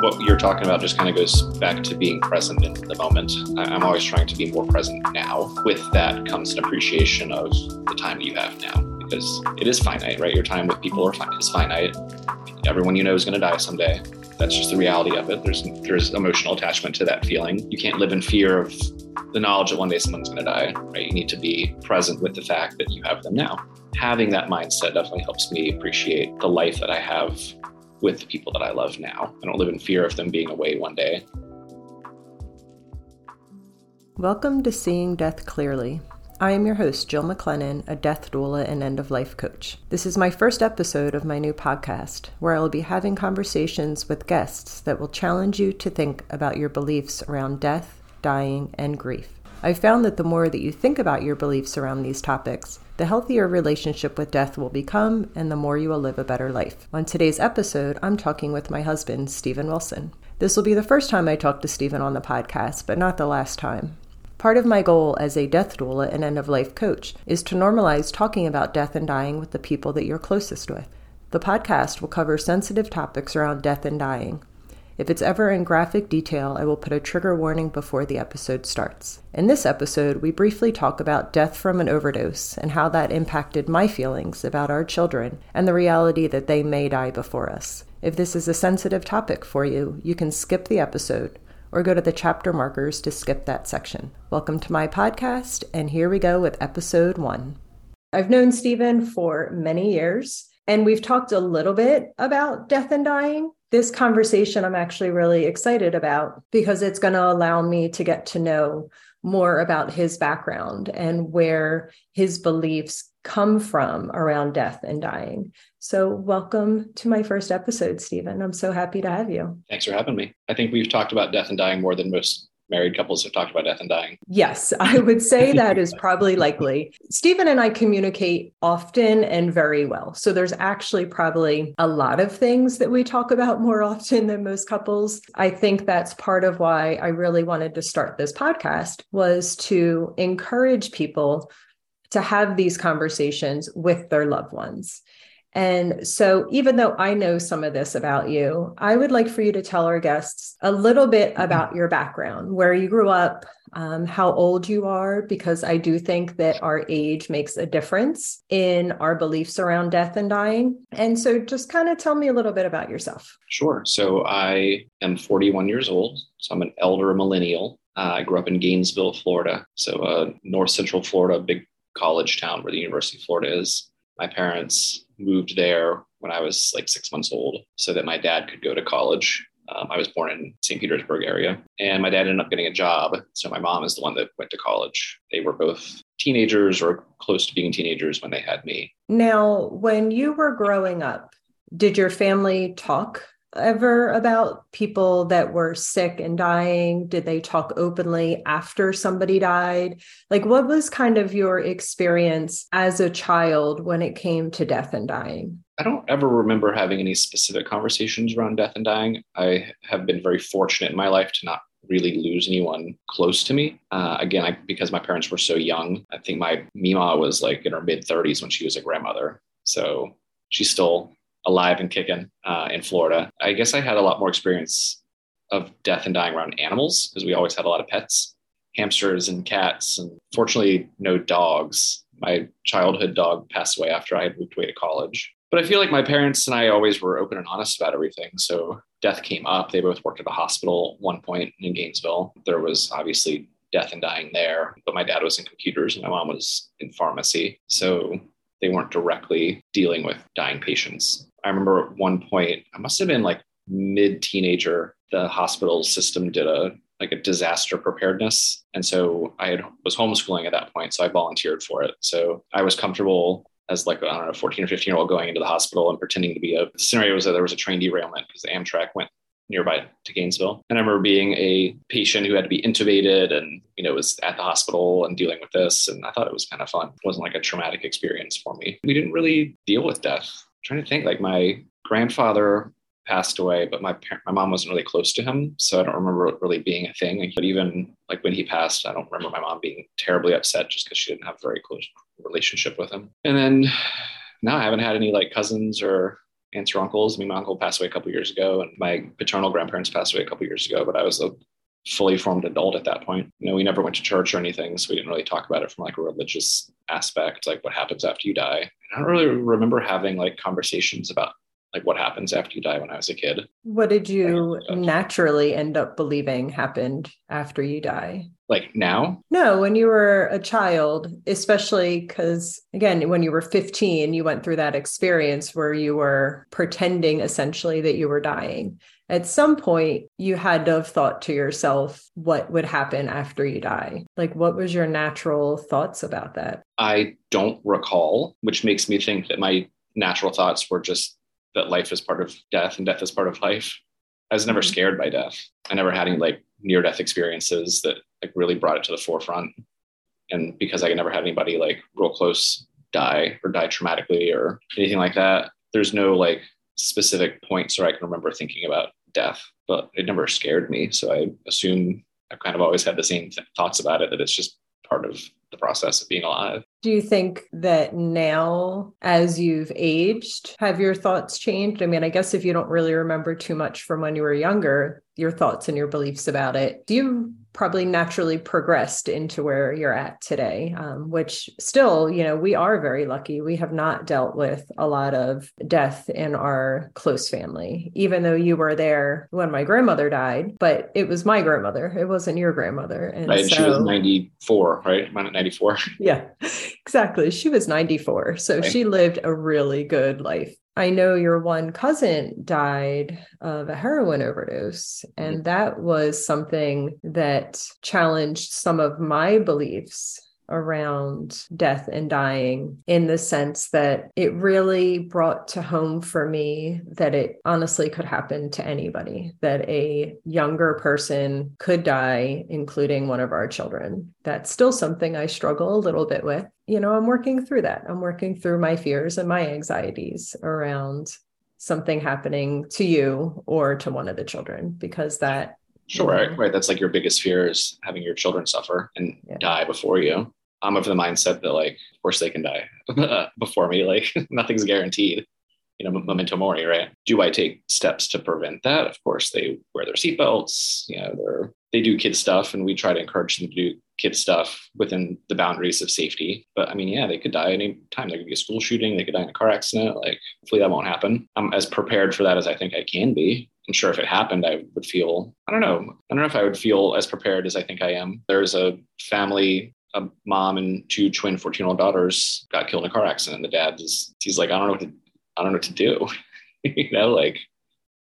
what you're talking about just kind of goes back to being present in the moment. I'm always trying to be more present now. With that comes an appreciation of the time you have now because it is finite, right? Your time with people is finite. Everyone you know is going to die someday. That's just the reality of it. There's there's emotional attachment to that feeling. You can't live in fear of the knowledge that one day someone's going to die, right? You need to be present with the fact that you have them now. Having that mindset definitely helps me appreciate the life that I have with the people that I love now. I don't live in fear of them being away one day. Welcome to Seeing Death Clearly. I am your host, Jill McLennan, a death doula and end of life coach. This is my first episode of my new podcast, where I will be having conversations with guests that will challenge you to think about your beliefs around death, dying, and grief. I've found that the more that you think about your beliefs around these topics, the healthier relationship with death will become, and the more you will live a better life. On today's episode, I'm talking with my husband, Stephen Wilson. This will be the first time I talk to Stephen on the podcast, but not the last time. Part of my goal as a death doula and end of life coach is to normalize talking about death and dying with the people that you're closest with. The podcast will cover sensitive topics around death and dying, if it's ever in graphic detail, I will put a trigger warning before the episode starts. In this episode, we briefly talk about death from an overdose and how that impacted my feelings about our children and the reality that they may die before us. If this is a sensitive topic for you, you can skip the episode or go to the chapter markers to skip that section. Welcome to my podcast, and here we go with episode one. I've known Stephen for many years, and we've talked a little bit about death and dying this conversation I'm actually really excited about because it's going to allow me to get to know more about his background and where his beliefs come from around death and dying. So, welcome to my first episode, Stephen. I'm so happy to have you. Thanks for having me. I think we've talked about death and dying more than most married couples have talked about death and dying. Yes, I would say that is probably likely. Stephen and I communicate often and very well. So there's actually probably a lot of things that we talk about more often than most couples. I think that's part of why I really wanted to start this podcast was to encourage people to have these conversations with their loved ones. And so, even though I know some of this about you, I would like for you to tell our guests a little bit mm-hmm. about your background, where you grew up, um, how old you are, because I do think that our age makes a difference in our beliefs around death and dying. And so, just kind of tell me a little bit about yourself. Sure. So, I am 41 years old. So, I'm an elder millennial. Uh, I grew up in Gainesville, Florida. So, uh, north central Florida, big college town where the University of Florida is. My parents moved there when I was like six months old so that my dad could go to college. Um, I was born in St. Petersburg area, and my dad ended up getting a job. So my mom is the one that went to college. They were both teenagers or close to being teenagers when they had me. Now, when you were growing up, did your family talk ever about people that were sick and dying? Did they talk openly after somebody died? Like, what was kind of your experience as a child when it came to death and dying? I don't ever remember having any specific conversations around death and dying. I have been very fortunate in my life to not really lose anyone close to me. Uh, again, I, because my parents were so young, I think my Mima was like in her mid 30s when she was a grandmother. So she's still alive and kicking uh, in Florida. I guess I had a lot more experience of death and dying around animals because we always had a lot of pets, hamsters and cats, and fortunately, no dogs. My childhood dog passed away after I had moved away to college. But I feel like my parents and I always were open and honest about everything. So death came up. They both worked at a hospital at one point in Gainesville. There was obviously death and dying there, but my dad was in computers and my mom was in pharmacy. So they weren't directly dealing with dying patients. I remember at one point, I must have been like mid teenager, the hospital system did a like a disaster preparedness. And so I had, was homeschooling at that point. So I volunteered for it. So I was comfortable as like, I don't know, 14 or 15 year old going into the hospital and pretending to be a scenario was that there was a train derailment because the Amtrak went nearby to Gainesville. And I remember being a patient who had to be intubated and, you know, was at the hospital and dealing with this. And I thought it was kind of fun. It wasn't like a traumatic experience for me. We didn't really deal with death trying to think like my grandfather passed away, but my my mom wasn't really close to him, so I don't remember it really being a thing. But even like when he passed, I don't remember my mom being terribly upset just because she didn't have a very close relationship with him. And then now I haven't had any like cousins or aunts or uncles. I mean, my uncle passed away a couple years ago, and my paternal grandparents passed away a couple years ago. But I was a fully formed adult at that point. You know, we never went to church or anything, so we didn't really talk about it from like a religious aspect, like what happens after you die. I don't really remember having like conversations about like what happens after you die when I was a kid. What did you uh, naturally end up believing happened after you die? Like now? No, when you were a child, especially because, again, when you were 15, you went through that experience where you were pretending essentially that you were dying. At some point, you had to have thought to yourself what would happen after you die. Like, what was your natural thoughts about that? I don't recall, which makes me think that my natural thoughts were just that life is part of death and death is part of life. I was never mm-hmm. scared by death. I never had any like near death experiences that like really brought it to the forefront. And because I never had anybody like real close die or die traumatically or anything like that, there's no like specific points where I can remember thinking about death, but it never scared me. So I assume I've kind of always had the same th- thoughts about it that it's just part of the process of being alive. Do you think that now, as you've aged, have your thoughts changed? I mean, I guess if you don't really remember too much from when you were younger, your thoughts and your beliefs about it, do you probably naturally progressed into where you're at today, um, which still, you know, we are very lucky. We have not dealt with a lot of death in our close family, even though you were there when my grandmother died, but it was my grandmother. It wasn't your grandmother. And, right, so, she was 94, right? mine at 94. Yeah, exactly. She was 94. So right. she lived a really good life. I know your one cousin died of a heroin overdose, and that was something that challenged some of my beliefs around death and dying in the sense that it really brought to home for me that it honestly could happen to anybody, that a younger person could die, including one of our children. That's still something I struggle a little bit with. You know, I'm working through that. I'm working through my fears and my anxieties around something happening to you or to one of the children because that Sure, right, right. That's like your biggest fear is having your children suffer and yeah. die before you. I'm of the mindset that like, of course they can die before me. Like nothing's guaranteed. You know, memento mori, right? Do I take steps to prevent that? Of course, they wear their seatbelts. You know, they're they do kid stuff, and we try to encourage them to do kid stuff within the boundaries of safety. But I mean, yeah, they could die any time. There could be a school shooting. They could die in a car accident. Like, hopefully that won't happen. I'm as prepared for that as I think I can be. I'm sure if it happened, I would feel, I don't know, I don't know if I would feel as prepared as I think I am. There's a family a mom and two twin 14 year old daughters got killed in a car accident. The dad is, he's like, I don't know what to, I don't know what to do. you know, like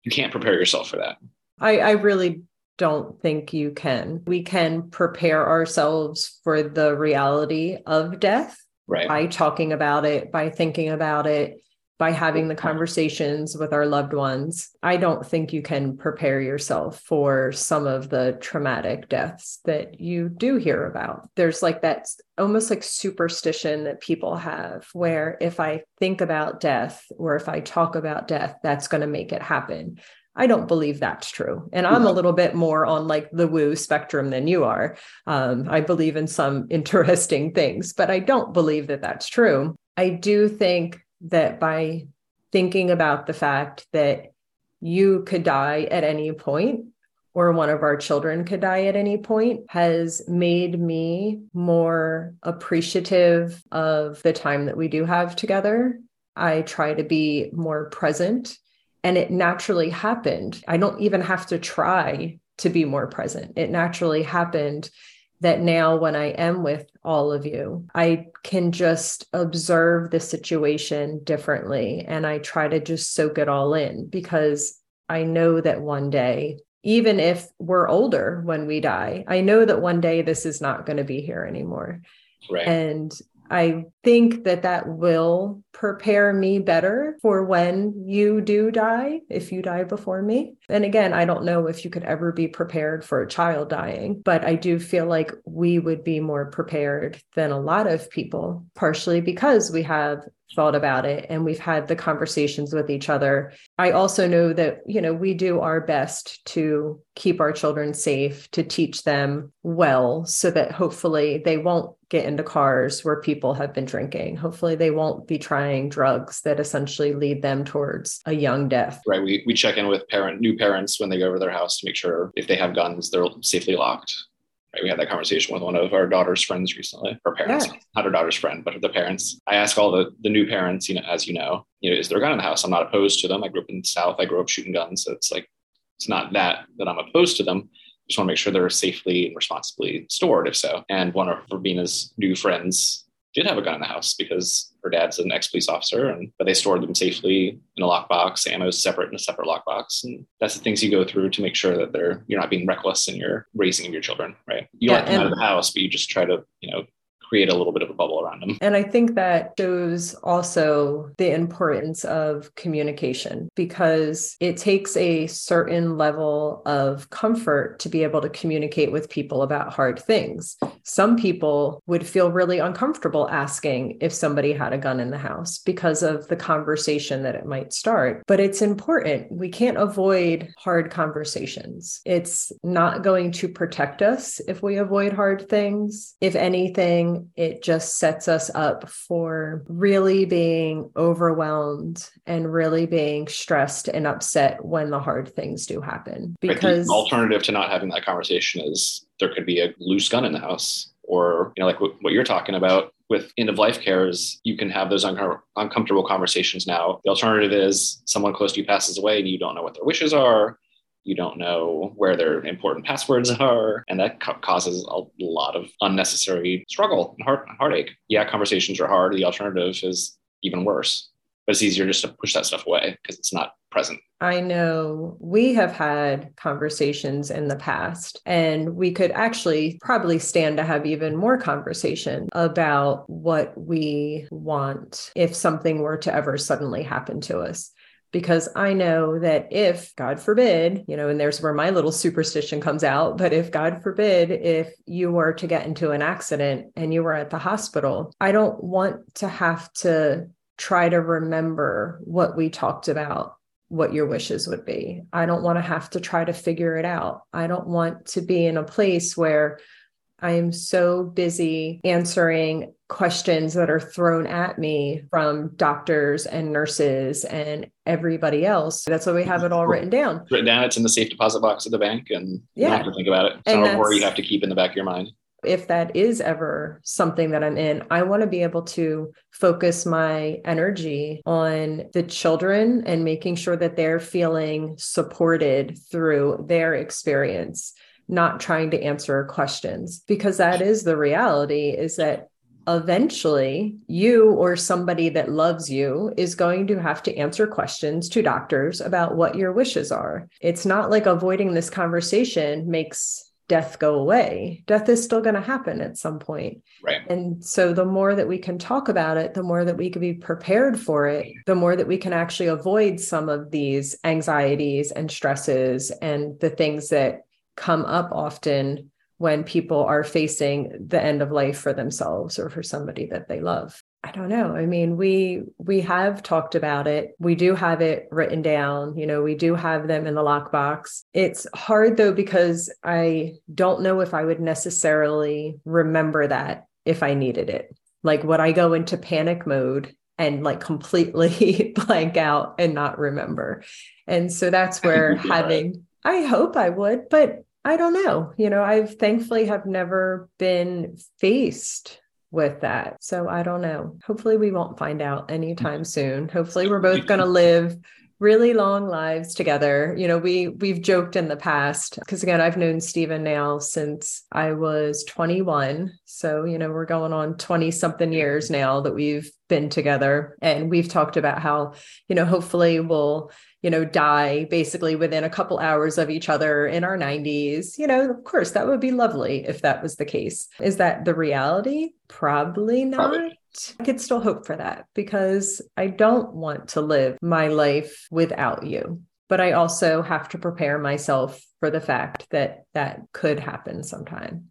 you can't prepare yourself for that. I, I really don't think you can. We can prepare ourselves for the reality of death right. by talking about it, by thinking about it, by having the conversations with our loved ones, I don't think you can prepare yourself for some of the traumatic deaths that you do hear about. There's like that almost like superstition that people have where if I think about death or if I talk about death, that's going to make it happen. I don't believe that's true. And I'm a little bit more on like the woo spectrum than you are. Um, I believe in some interesting things, but I don't believe that that's true. I do think that by thinking about the fact that you could die at any point or one of our children could die at any point has made me more appreciative of the time that we do have together. I try to be more present and it naturally happened. I don't even have to try to be more present. It naturally happened that now when I am with all of you, I can just observe the situation differently. And I try to just soak it all in because I know that one day, even if we're older when we die, I know that one day this is not going to be here anymore. Right. And I think that that will prepare me better for when you do die, if you die before me. And again, I don't know if you could ever be prepared for a child dying, but I do feel like we would be more prepared than a lot of people, partially because we have thought about it and we've had the conversations with each other. I also know that, you know, we do our best to keep our children safe, to teach them well, so that hopefully they won't get into cars where people have been drinking. Hopefully, they won't be trying drugs that essentially lead them towards a young death. Right. We, we check in with parent new parents when they go over their house to make sure if they have guns, they're safely locked. Right. We had that conversation with one of our daughter's friends recently, her parents, yeah. not her daughter's friend, but the parents. I ask all the, the new parents, you know, as you know, you know, is there a gun in the house? I'm not opposed to them. I grew up in the South. I grew up shooting guns. So it's like, it's not that that I'm opposed to them just want to make sure they're safely and responsibly stored, if so. And one of Robina's new friends did have a gun in the house because her dad's an ex-police officer, and but they stored them safely in a lockbox. Ammo's separate in a separate lockbox, and that's the things you go through to make sure that they're you're not being reckless in your raising of your children, right? You yeah, let them out of the house, but you just try to you know create a little bit of a bubble around them. And I think that shows also the importance of communication because it takes a certain level of comfort to be able to communicate with people about hard things. Some people would feel really uncomfortable asking if somebody had a gun in the house because of the conversation that it might start. But it's important. We can't avoid hard conversations. It's not going to protect us if we avoid hard things. If anything, it just sets us up for really being overwhelmed and really being stressed and upset when the hard things do happen. Because the alternative to not having that conversation is there could be a loose gun in the house, or you know, like what you're talking about with end of life care is you can have those un- uncomfortable conversations now. The alternative is someone close to you passes away and you don't know what their wishes are you don't know where their important passwords are and that ca- causes a lot of unnecessary struggle and heart- heartache. Yeah conversations are hard. The alternative is even worse but it's easier just to push that stuff away because it's not present. I know. We have had conversations in the past, and we could actually probably stand to have even more conversation about what we want if something were to ever suddenly happen to us because I know that if, God forbid, you know, and there's where my little superstition comes out, but if, God forbid, if you were to get into an accident and you were at the hospital, I don't want to have to try to remember what we talked about what your wishes would be. I don't want to have to try to figure it out. I don't want to be in a place where I am so busy answering questions that are thrown at me from doctors and nurses and everybody else. That's why we have it all written down. Written down, it's in the safe deposit box at the bank, and yeah. you don't have to think about it. It's and not a worry you have to keep in the back of your mind. If that is ever something that I'm in, I want to be able to focus my energy on the children and making sure that they're feeling supported through their experience not trying to answer questions because that is the reality is that eventually you or somebody that loves you is going to have to answer questions to doctors about what your wishes are. It's not like avoiding this conversation makes death go away. Death is still going to happen at some point. Right. And so the more that we can talk about it, the more that we can be prepared for it, the more that we can actually avoid some of these anxieties and stresses and the things that come up often when people are facing the end of life for themselves or for somebody that they love. I don't know. I mean, we we have talked about it. We do have it written down. You know, we do have them in the lockbox. It's hard though because I don't know if I would necessarily remember that if I needed it. Like would I go into panic mode and like completely blank out and not remember? And so that's where having I hope I would, but I don't know. You know, I've thankfully have never been faced with that. So I don't know. Hopefully we won't find out anytime soon. Hopefully we're both going to live really long lives together. You know, we we've joked in the past because again, I've known Stephen now since I was 21. So, you know, we're going on 20 something years now that we've been together and we've talked about how, you know, hopefully we'll you know, die basically within a couple hours of each other in our 90s. You know, of course, that would be lovely if that was the case. Is that the reality? Probably not. Probably. I could still hope for that because I don't want to live my life without you. But I also have to prepare myself for the fact that that could happen sometime.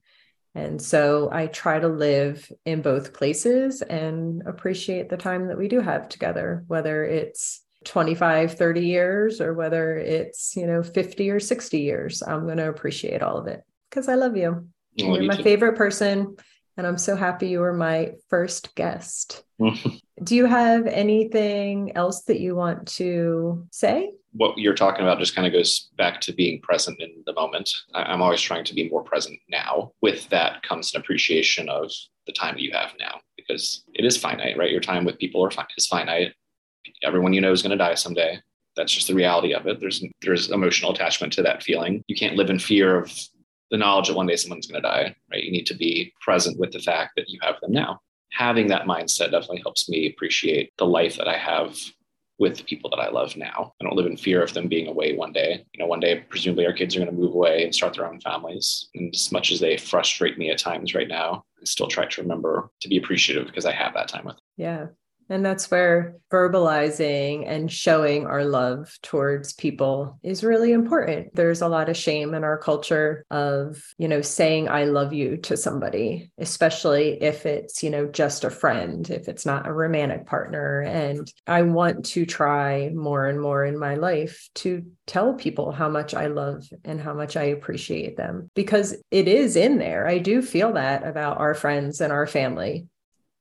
And so I try to live in both places and appreciate the time that we do have together, whether it's 25 30 years or whether it's you know 50 or 60 years i'm going to appreciate all of it because i love you you're my too. favorite person And I'm so happy you were my first guest. Mm-hmm. Do you have anything else that you want to say? What you're talking about just kind of goes back to being present in the moment. I'm always trying to be more present now. With that comes an appreciation of the time that you have now because it is finite, right? Your time with people are fi- is finite. Everyone you know is going to die someday. That's just the reality of it. There's there's emotional attachment to that feeling. You can't live in fear of the knowledge that one day someone's going to die, right? You need to be present with the fact that you have them now. Having that mindset definitely helps me appreciate the life that I have with the people that I love now. I don't live in fear of them being away one day. You know, one day, presumably, our kids are going to move away and start their own families. And as much as they frustrate me at times right now, I still try to remember to be appreciative because I have that time with them. Yeah. And that's where verbalizing and showing our love towards people is really important. There's a lot of shame in our culture of, you know, saying I love you to somebody, especially if it's, you know, just a friend, if it's not a romantic partner. And I want to try more and more in my life to tell people how much I love and how much I appreciate them because it is in there. I do feel that about our friends and our family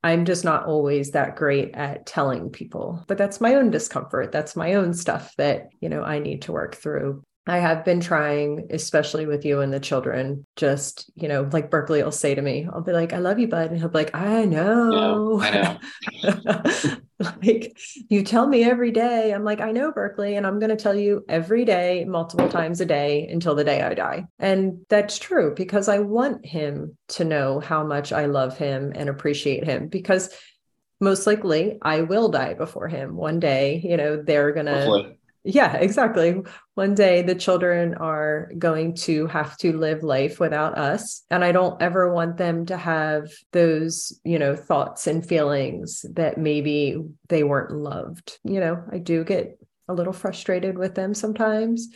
I'm just not always that great at telling people, but that's my own discomfort. That's my own stuff that, you know, I need to work through. I have been trying, especially with you and the children, just, you know, like Berkeley will say to me, I'll be like, I love you, bud. And he'll be like, I know. Yeah, I know. like you tell me every day. I'm like, I know Berkeley, and I'm going to tell you every day, multiple times a day until the day I die. And that's true because I want him to know how much I love him and appreciate him because most likely I will die before him one day. You know, they're going to yeah, exactly. One day the children are going to have to live life without us. And I don't ever want them to have those, you know, thoughts and feelings that maybe they weren't loved. You know, I do get a little frustrated with them sometimes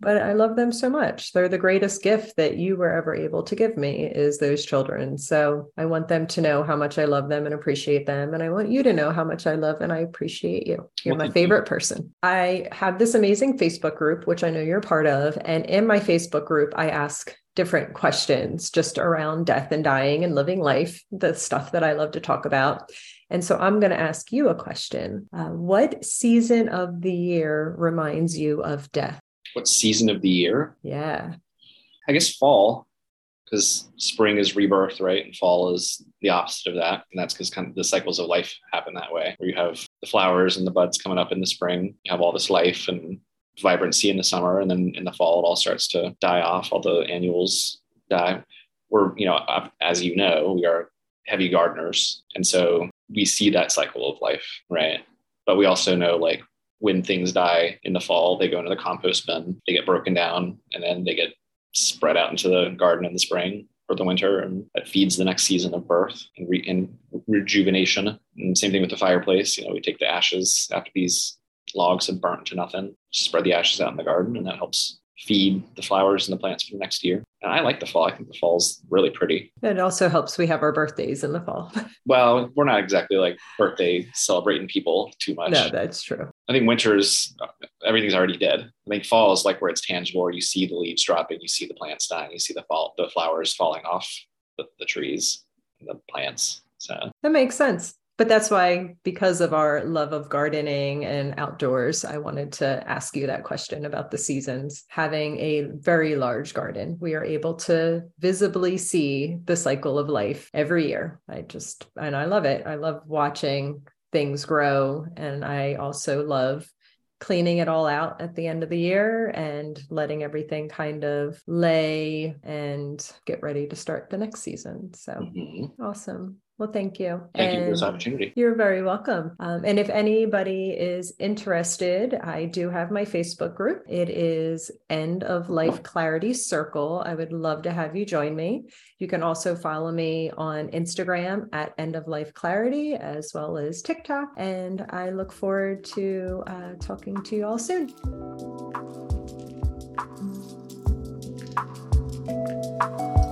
but I love them so much. They're the greatest gift that you were ever able to give me is those children. So I want them to know how much I love them and appreciate them. And I want you to know how much I love and I appreciate you. You're my favorite person. I have this amazing Facebook group, which I know you're part of. And in my Facebook group, I ask different questions just around death and dying and living life, the stuff that I love to talk about. And so I'm going to ask you a question. Uh, what season of the year reminds you of death? What season of the year? Yeah. I guess fall, because spring is rebirth, right? And fall is the opposite of that. And that's because kind of the cycles of life happen that way, where you have the flowers and the buds coming up in the spring. You have all this life and vibrancy in the summer. And then in the fall, it all starts to die off. All the annuals die. We're, you know, as you know, we are heavy gardeners. And so we see that cycle of life, right? But we also know like when things die in the fall, they go into the compost bin, they get broken down, and then they get spread out into the garden in the spring or the winter, and that feeds the next season of birth and, re- and rejuvenation. And same thing with the fireplace. You know, we take the ashes after these logs have burnt to nothing, spread the ashes out in the garden, and that helps feed the flowers and the plants for the next year. And I like the fall. I think the fall's really pretty. It also helps we have our birthdays in the fall. well, we're not exactly like birthday celebrating people too much. No, that's true. I think winter's uh, everything's already dead. I think fall is like where it's tangible, where you see the leaves dropping, you see the plants dying, you see the fall, the flowers falling off the, the trees, the plants. So that makes sense but that's why because of our love of gardening and outdoors i wanted to ask you that question about the seasons. Having a very large garden we are able to visibly see the cycle of life every year. I just and i love it. I love watching things grow and i also love cleaning it all out at the end of the year and letting everything kind of lay and get ready to start the next season. So mm-hmm. awesome well, thank you. Thank and you for this opportunity. You're very welcome. Um, and if anybody is interested, I do have my Facebook group. It is End of Life Clarity Circle. I would love to have you join me. You can also follow me on Instagram at End of Life Clarity as well as TikTok. And I look forward to uh, talking to you all soon. Thank you